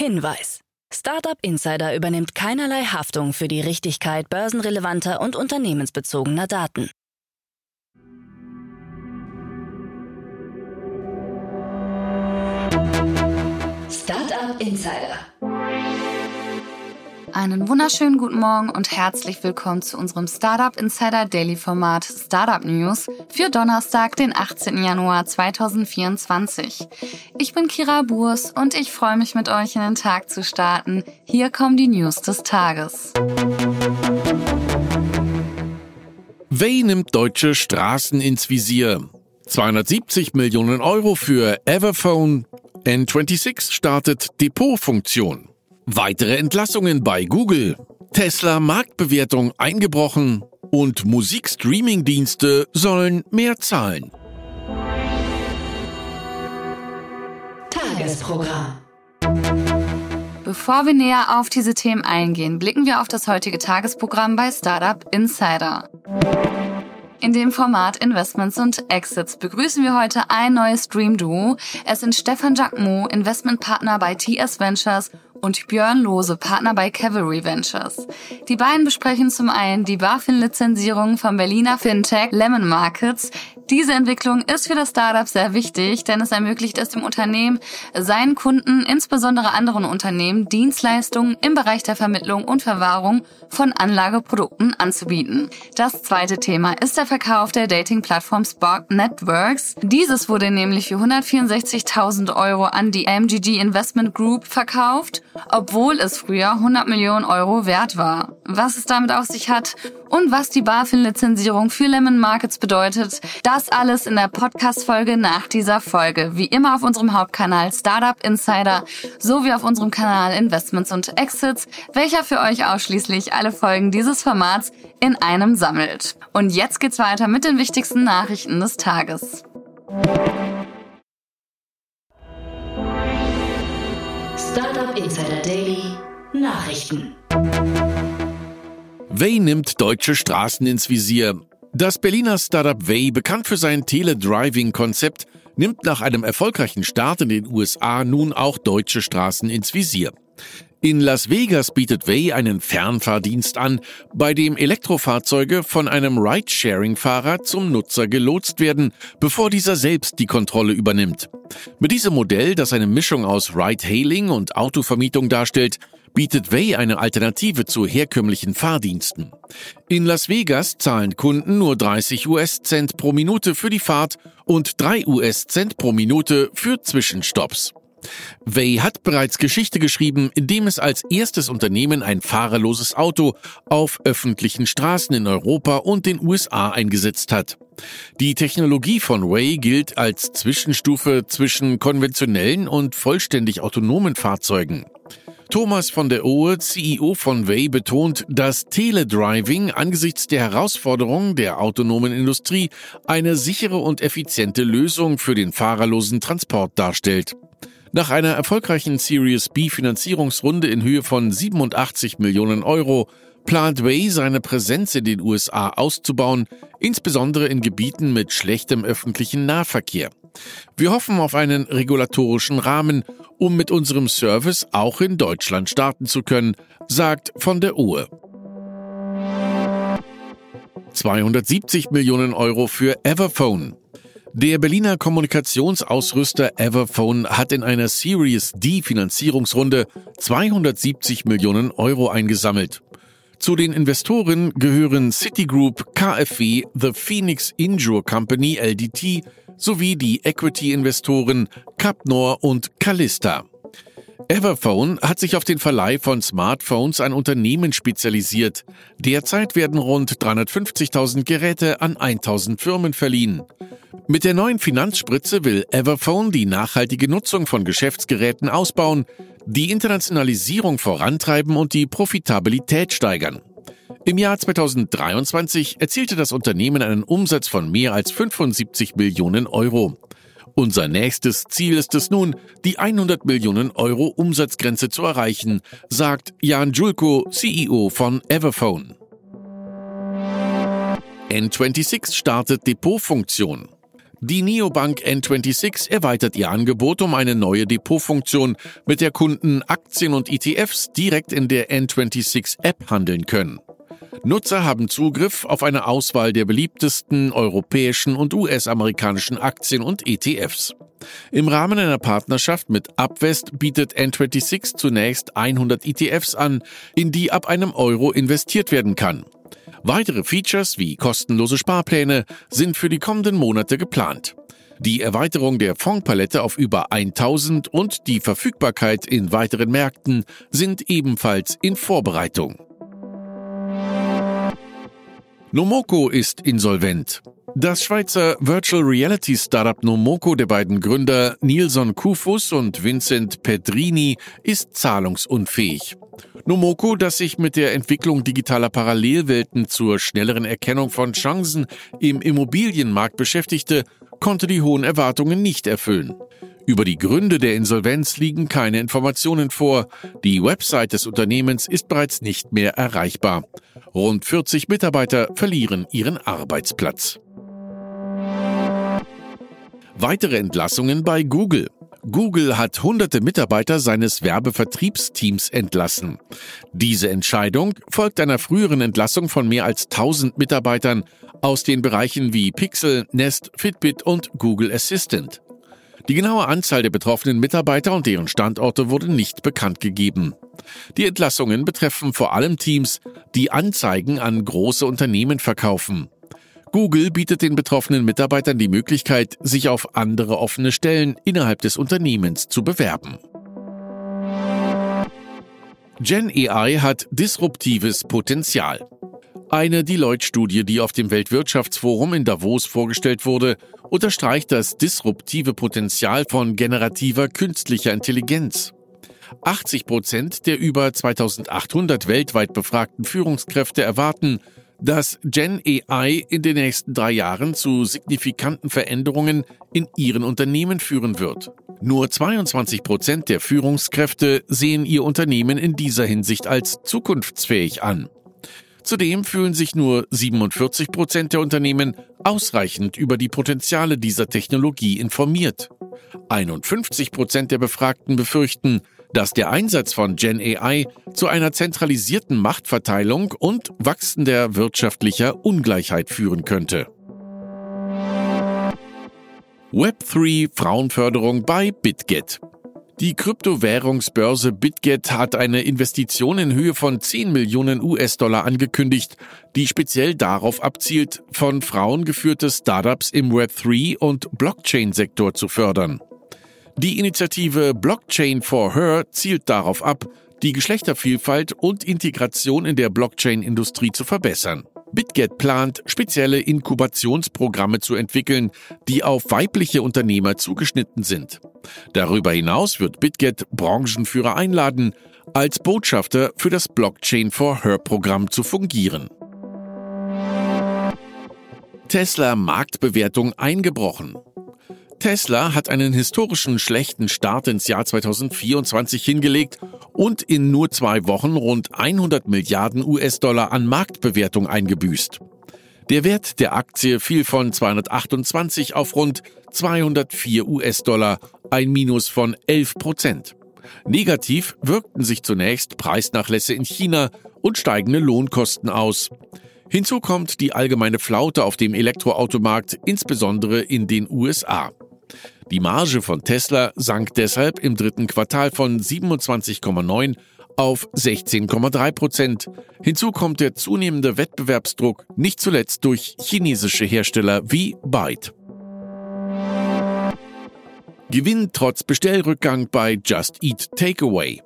Hinweis. Startup Insider übernimmt keinerlei Haftung für die Richtigkeit börsenrelevanter und unternehmensbezogener Daten. Startup Insider einen wunderschönen guten Morgen und herzlich willkommen zu unserem Startup Insider Daily Format Startup News für Donnerstag, den 18. Januar 2024. Ich bin Kira Burs und ich freue mich mit euch in den Tag zu starten. Hier kommen die News des Tages. Way nimmt deutsche Straßen ins Visier. 270 Millionen Euro für Everphone. N26 startet Depotfunktion. Weitere Entlassungen bei Google. Tesla Marktbewertung eingebrochen und Musikstreaming-Dienste sollen mehr zahlen. Tagesprogramm. Bevor wir näher auf diese Themen eingehen, blicken wir auf das heutige Tagesprogramm bei Startup Insider. In dem Format Investments und Exits begrüßen wir heute ein neues Dream Duo. Es sind Stefan Jacquemot, Investmentpartner bei TS Ventures und Björn Lose, Partner bei Cavalry Ventures. Die beiden besprechen zum einen die BaFin-Lizenzierung vom Berliner Fintech Lemon Markets. Diese Entwicklung ist für das Startup sehr wichtig, denn es ermöglicht es dem Unternehmen, seinen Kunden, insbesondere anderen Unternehmen, Dienstleistungen im Bereich der Vermittlung und Verwahrung von Anlageprodukten anzubieten. Das zweite Thema ist der Verkauf der Dating-Plattform Spark Networks. Dieses wurde nämlich für 164.000 Euro an die MGG Investment Group verkauft obwohl es früher 100 Millionen Euro wert war. Was es damit auf sich hat und was die BaFin-Lizenzierung für Lemon Markets bedeutet, das alles in der Podcast-Folge nach dieser Folge. Wie immer auf unserem Hauptkanal Startup Insider sowie auf unserem Kanal Investments und Exits, welcher für euch ausschließlich alle Folgen dieses Formats in einem sammelt. Und jetzt geht's weiter mit den wichtigsten Nachrichten des Tages. Startup Insider Daily Nachrichten. Way nimmt deutsche Straßen ins Visier. Das Berliner Startup Way, bekannt für sein Teledriving-Konzept, nimmt nach einem erfolgreichen Start in den USA nun auch deutsche Straßen ins Visier. In Las Vegas bietet Way einen Fernfahrdienst an, bei dem Elektrofahrzeuge von einem Ride-Sharing-Fahrer zum Nutzer gelotst werden, bevor dieser selbst die Kontrolle übernimmt. Mit diesem Modell, das eine Mischung aus Ride-Hailing und Autovermietung darstellt, bietet Way eine Alternative zu herkömmlichen Fahrdiensten. In Las Vegas zahlen Kunden nur 30 US-Cent pro Minute für die Fahrt und 3 US-Cent pro Minute für Zwischenstopps. Way hat bereits Geschichte geschrieben, indem es als erstes Unternehmen ein fahrerloses Auto auf öffentlichen Straßen in Europa und den USA eingesetzt hat. Die Technologie von Way gilt als Zwischenstufe zwischen konventionellen und vollständig autonomen Fahrzeugen. Thomas von der Ohe, CEO von Way, betont, dass Teledriving angesichts der Herausforderungen der autonomen Industrie eine sichere und effiziente Lösung für den fahrerlosen Transport darstellt. Nach einer erfolgreichen Series B Finanzierungsrunde in Höhe von 87 Millionen Euro plant Way seine Präsenz in den USA auszubauen, insbesondere in Gebieten mit schlechtem öffentlichen Nahverkehr. Wir hoffen auf einen regulatorischen Rahmen, um mit unserem Service auch in Deutschland starten zu können, sagt von der Uhr. 270 Millionen Euro für Everphone. Der Berliner Kommunikationsausrüster Everphone hat in einer Series D Finanzierungsrunde 270 Millionen Euro eingesammelt. Zu den Investoren gehören Citigroup, KfW, The Phoenix Injure Company LDT sowie die Equity-Investoren Capnor und Callista. Everphone hat sich auf den Verleih von Smartphones an Unternehmen spezialisiert. Derzeit werden rund 350.000 Geräte an 1000 Firmen verliehen. Mit der neuen Finanzspritze will Everphone die nachhaltige Nutzung von Geschäftsgeräten ausbauen, die Internationalisierung vorantreiben und die Profitabilität steigern. Im Jahr 2023 erzielte das Unternehmen einen Umsatz von mehr als 75 Millionen Euro. Unser nächstes Ziel ist es nun, die 100 Millionen Euro Umsatzgrenze zu erreichen, sagt Jan Julko, CEO von Everphone. N26 startet Depotfunktion. Die Neobank N26 erweitert ihr Angebot um eine neue Depotfunktion, mit der Kunden Aktien und ETFs direkt in der N26 App handeln können. Nutzer haben Zugriff auf eine Auswahl der beliebtesten europäischen und US-amerikanischen Aktien und ETFs. Im Rahmen einer Partnerschaft mit Upvest bietet N26 zunächst 100 ETFs an, in die ab einem Euro investiert werden kann. Weitere Features wie kostenlose Sparpläne sind für die kommenden Monate geplant. Die Erweiterung der Fondspalette auf über 1000 und die Verfügbarkeit in weiteren Märkten sind ebenfalls in Vorbereitung. Nomoko ist insolvent. Das Schweizer Virtual Reality Startup Nomoko der beiden Gründer Nilson Kufus und Vincent Pedrini ist zahlungsunfähig. Nomoko, das sich mit der Entwicklung digitaler Parallelwelten zur schnelleren Erkennung von Chancen im Immobilienmarkt beschäftigte, konnte die hohen Erwartungen nicht erfüllen. Über die Gründe der Insolvenz liegen keine Informationen vor. Die Website des Unternehmens ist bereits nicht mehr erreichbar. Rund 40 Mitarbeiter verlieren ihren Arbeitsplatz. Weitere Entlassungen bei Google. Google hat hunderte Mitarbeiter seines Werbevertriebsteams entlassen. Diese Entscheidung folgt einer früheren Entlassung von mehr als 1000 Mitarbeitern aus den Bereichen wie Pixel, Nest, Fitbit und Google Assistant. Die genaue Anzahl der betroffenen Mitarbeiter und deren Standorte wurde nicht bekannt gegeben. Die Entlassungen betreffen vor allem Teams, die Anzeigen an große Unternehmen verkaufen. Google bietet den betroffenen Mitarbeitern die Möglichkeit, sich auf andere offene Stellen innerhalb des Unternehmens zu bewerben. Gen AI hat disruptives Potenzial. Eine Deloitte-Studie, die auf dem Weltwirtschaftsforum in Davos vorgestellt wurde, unterstreicht das disruptive Potenzial von generativer künstlicher Intelligenz. 80 Prozent der über 2800 weltweit befragten Führungskräfte erwarten, dass Gen AI in den nächsten drei Jahren zu signifikanten Veränderungen in ihren Unternehmen führen wird. Nur 22 Prozent der Führungskräfte sehen ihr Unternehmen in dieser Hinsicht als zukunftsfähig an. Zudem fühlen sich nur 47 Prozent der Unternehmen ausreichend über die Potenziale dieser Technologie informiert. 51 Prozent der Befragten befürchten, dass der Einsatz von Gen AI zu einer zentralisierten Machtverteilung und wachsender wirtschaftlicher Ungleichheit führen könnte. Web3 Frauenförderung bei BitGet. Die Kryptowährungsbörse BitGet hat eine Investition in Höhe von 10 Millionen US-Dollar angekündigt, die speziell darauf abzielt, von Frauen geführte Startups im Web3 und Blockchain-Sektor zu fördern. Die Initiative Blockchain for Her zielt darauf ab, die Geschlechtervielfalt und Integration in der Blockchain-Industrie zu verbessern. BitGet plant, spezielle Inkubationsprogramme zu entwickeln, die auf weibliche Unternehmer zugeschnitten sind. Darüber hinaus wird BitGet Branchenführer einladen, als Botschafter für das Blockchain for Her Programm zu fungieren. Tesla Marktbewertung eingebrochen. Tesla hat einen historischen schlechten Start ins Jahr 2024 hingelegt und in nur zwei Wochen rund 100 Milliarden US-Dollar an Marktbewertung eingebüßt. Der Wert der Aktie fiel von 228 auf rund 204 US-Dollar, ein Minus von 11 Prozent. Negativ wirkten sich zunächst Preisnachlässe in China und steigende Lohnkosten aus. Hinzu kommt die allgemeine Flaute auf dem Elektroautomarkt, insbesondere in den USA. Die Marge von Tesla sank deshalb im dritten Quartal von 27,9 auf 16,3 Prozent. Hinzu kommt der zunehmende Wettbewerbsdruck, nicht zuletzt durch chinesische Hersteller wie Byte. Gewinn trotz Bestellrückgang bei Just Eat Takeaway.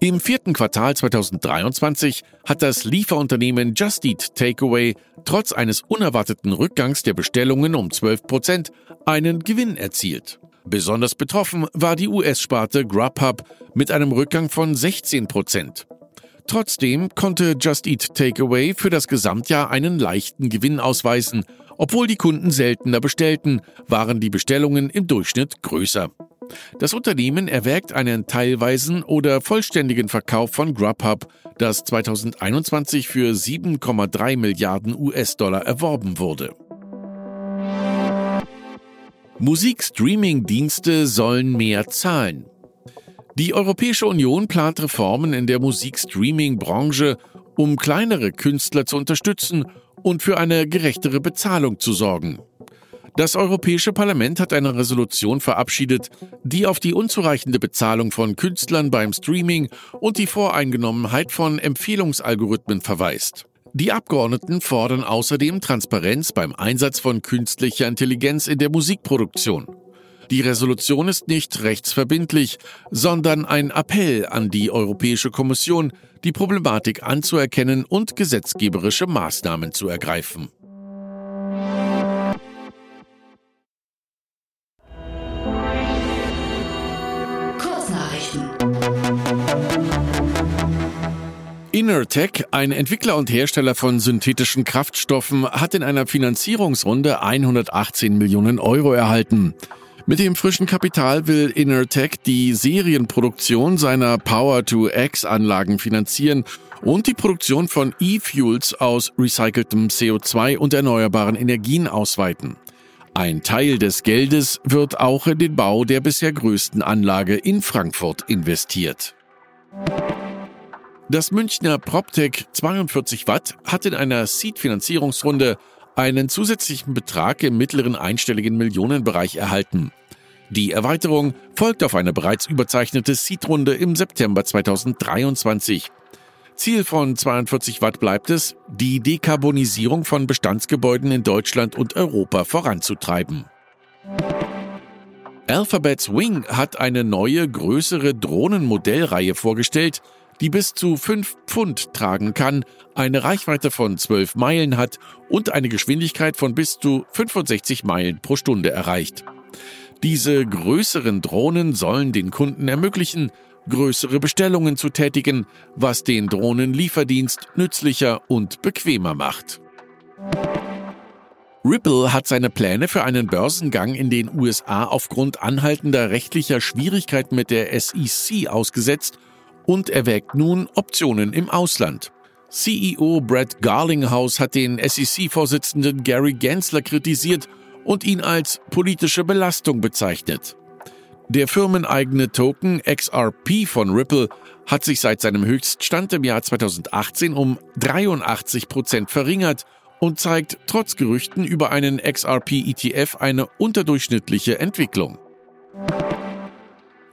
Im vierten Quartal 2023 hat das Lieferunternehmen Just Eat Takeaway trotz eines unerwarteten Rückgangs der Bestellungen um 12 Prozent einen Gewinn erzielt. Besonders betroffen war die US-Sparte Grubhub mit einem Rückgang von 16 Prozent. Trotzdem konnte Just Eat Takeaway für das Gesamtjahr einen leichten Gewinn ausweisen. Obwohl die Kunden seltener bestellten, waren die Bestellungen im Durchschnitt größer. Das Unternehmen erwägt einen teilweisen oder vollständigen Verkauf von Grubhub, das 2021 für 7,3 Milliarden US-Dollar erworben wurde. Musikstreaming-Dienste sollen mehr zahlen. Die Europäische Union plant Reformen in der Musikstreaming-Branche, um kleinere Künstler zu unterstützen und für eine gerechtere Bezahlung zu sorgen. Das Europäische Parlament hat eine Resolution verabschiedet, die auf die unzureichende Bezahlung von Künstlern beim Streaming und die Voreingenommenheit von Empfehlungsalgorithmen verweist. Die Abgeordneten fordern außerdem Transparenz beim Einsatz von künstlicher Intelligenz in der Musikproduktion. Die Resolution ist nicht rechtsverbindlich, sondern ein Appell an die Europäische Kommission, die Problematik anzuerkennen und gesetzgeberische Maßnahmen zu ergreifen. Innertech, ein Entwickler und Hersteller von synthetischen Kraftstoffen, hat in einer Finanzierungsrunde 118 Millionen Euro erhalten. Mit dem frischen Kapital will Innertech die Serienproduktion seiner Power-to-X-Anlagen finanzieren und die Produktion von E-Fuels aus recyceltem CO2 und erneuerbaren Energien ausweiten. Ein Teil des Geldes wird auch in den Bau der bisher größten Anlage in Frankfurt investiert. Das Münchner PropTech 42 Watt hat in einer Seed-Finanzierungsrunde einen zusätzlichen Betrag im mittleren einstelligen Millionenbereich erhalten. Die Erweiterung folgt auf eine bereits überzeichnete Seed-Runde im September 2023. Ziel von 42 Watt bleibt es, die Dekarbonisierung von Bestandsgebäuden in Deutschland und Europa voranzutreiben. Alphabet's Wing hat eine neue, größere Drohnenmodellreihe vorgestellt, die bis zu 5 Pfund tragen kann, eine Reichweite von 12 Meilen hat und eine Geschwindigkeit von bis zu 65 Meilen pro Stunde erreicht. Diese größeren Drohnen sollen den Kunden ermöglichen, größere Bestellungen zu tätigen, was den Drohnenlieferdienst nützlicher und bequemer macht. Ripple hat seine Pläne für einen Börsengang in den USA aufgrund anhaltender rechtlicher Schwierigkeiten mit der SEC ausgesetzt und erwägt nun Optionen im Ausland. CEO Brett Garlinghouse hat den SEC-Vorsitzenden Gary Gensler kritisiert und ihn als politische Belastung bezeichnet. Der firmeneigene Token XRP von Ripple hat sich seit seinem Höchststand im Jahr 2018 um 83 Prozent verringert und zeigt trotz Gerüchten über einen XRP-ETF eine unterdurchschnittliche Entwicklung.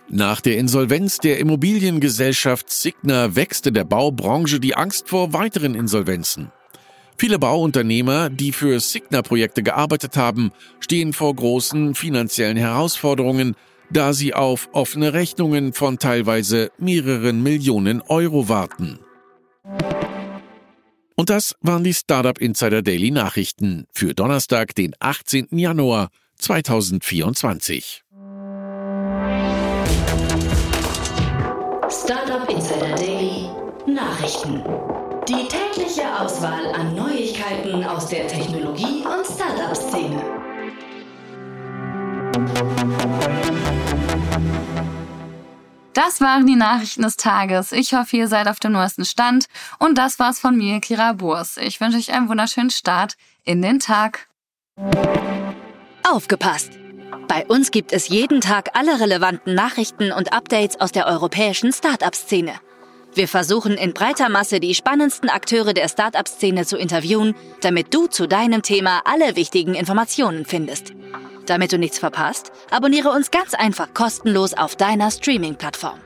Nach der Insolvenz der Immobiliengesellschaft Signa wächst in der Baubranche die Angst vor weiteren Insolvenzen. Viele Bauunternehmer, die für Signa-Projekte gearbeitet haben, stehen vor großen finanziellen Herausforderungen, da sie auf offene Rechnungen von teilweise mehreren Millionen Euro warten. Und das waren die Startup Insider Daily Nachrichten für Donnerstag, den 18. Januar 2024. Startup Insider Daily Nachrichten. Die tägliche Auswahl an Neuigkeiten aus der Technologie- und Startup-Szene. Das waren die Nachrichten des Tages. Ich hoffe, ihr seid auf dem neuesten Stand. Und das war's von mir, Kira Burs. Ich wünsche euch einen wunderschönen Start in den Tag. Aufgepasst! Bei uns gibt es jeden Tag alle relevanten Nachrichten und Updates aus der europäischen Startup-Szene. Wir versuchen in breiter Masse die spannendsten Akteure der Startup-Szene zu interviewen, damit du zu deinem Thema alle wichtigen Informationen findest. Damit du nichts verpasst, abonniere uns ganz einfach kostenlos auf deiner Streaming-Plattform.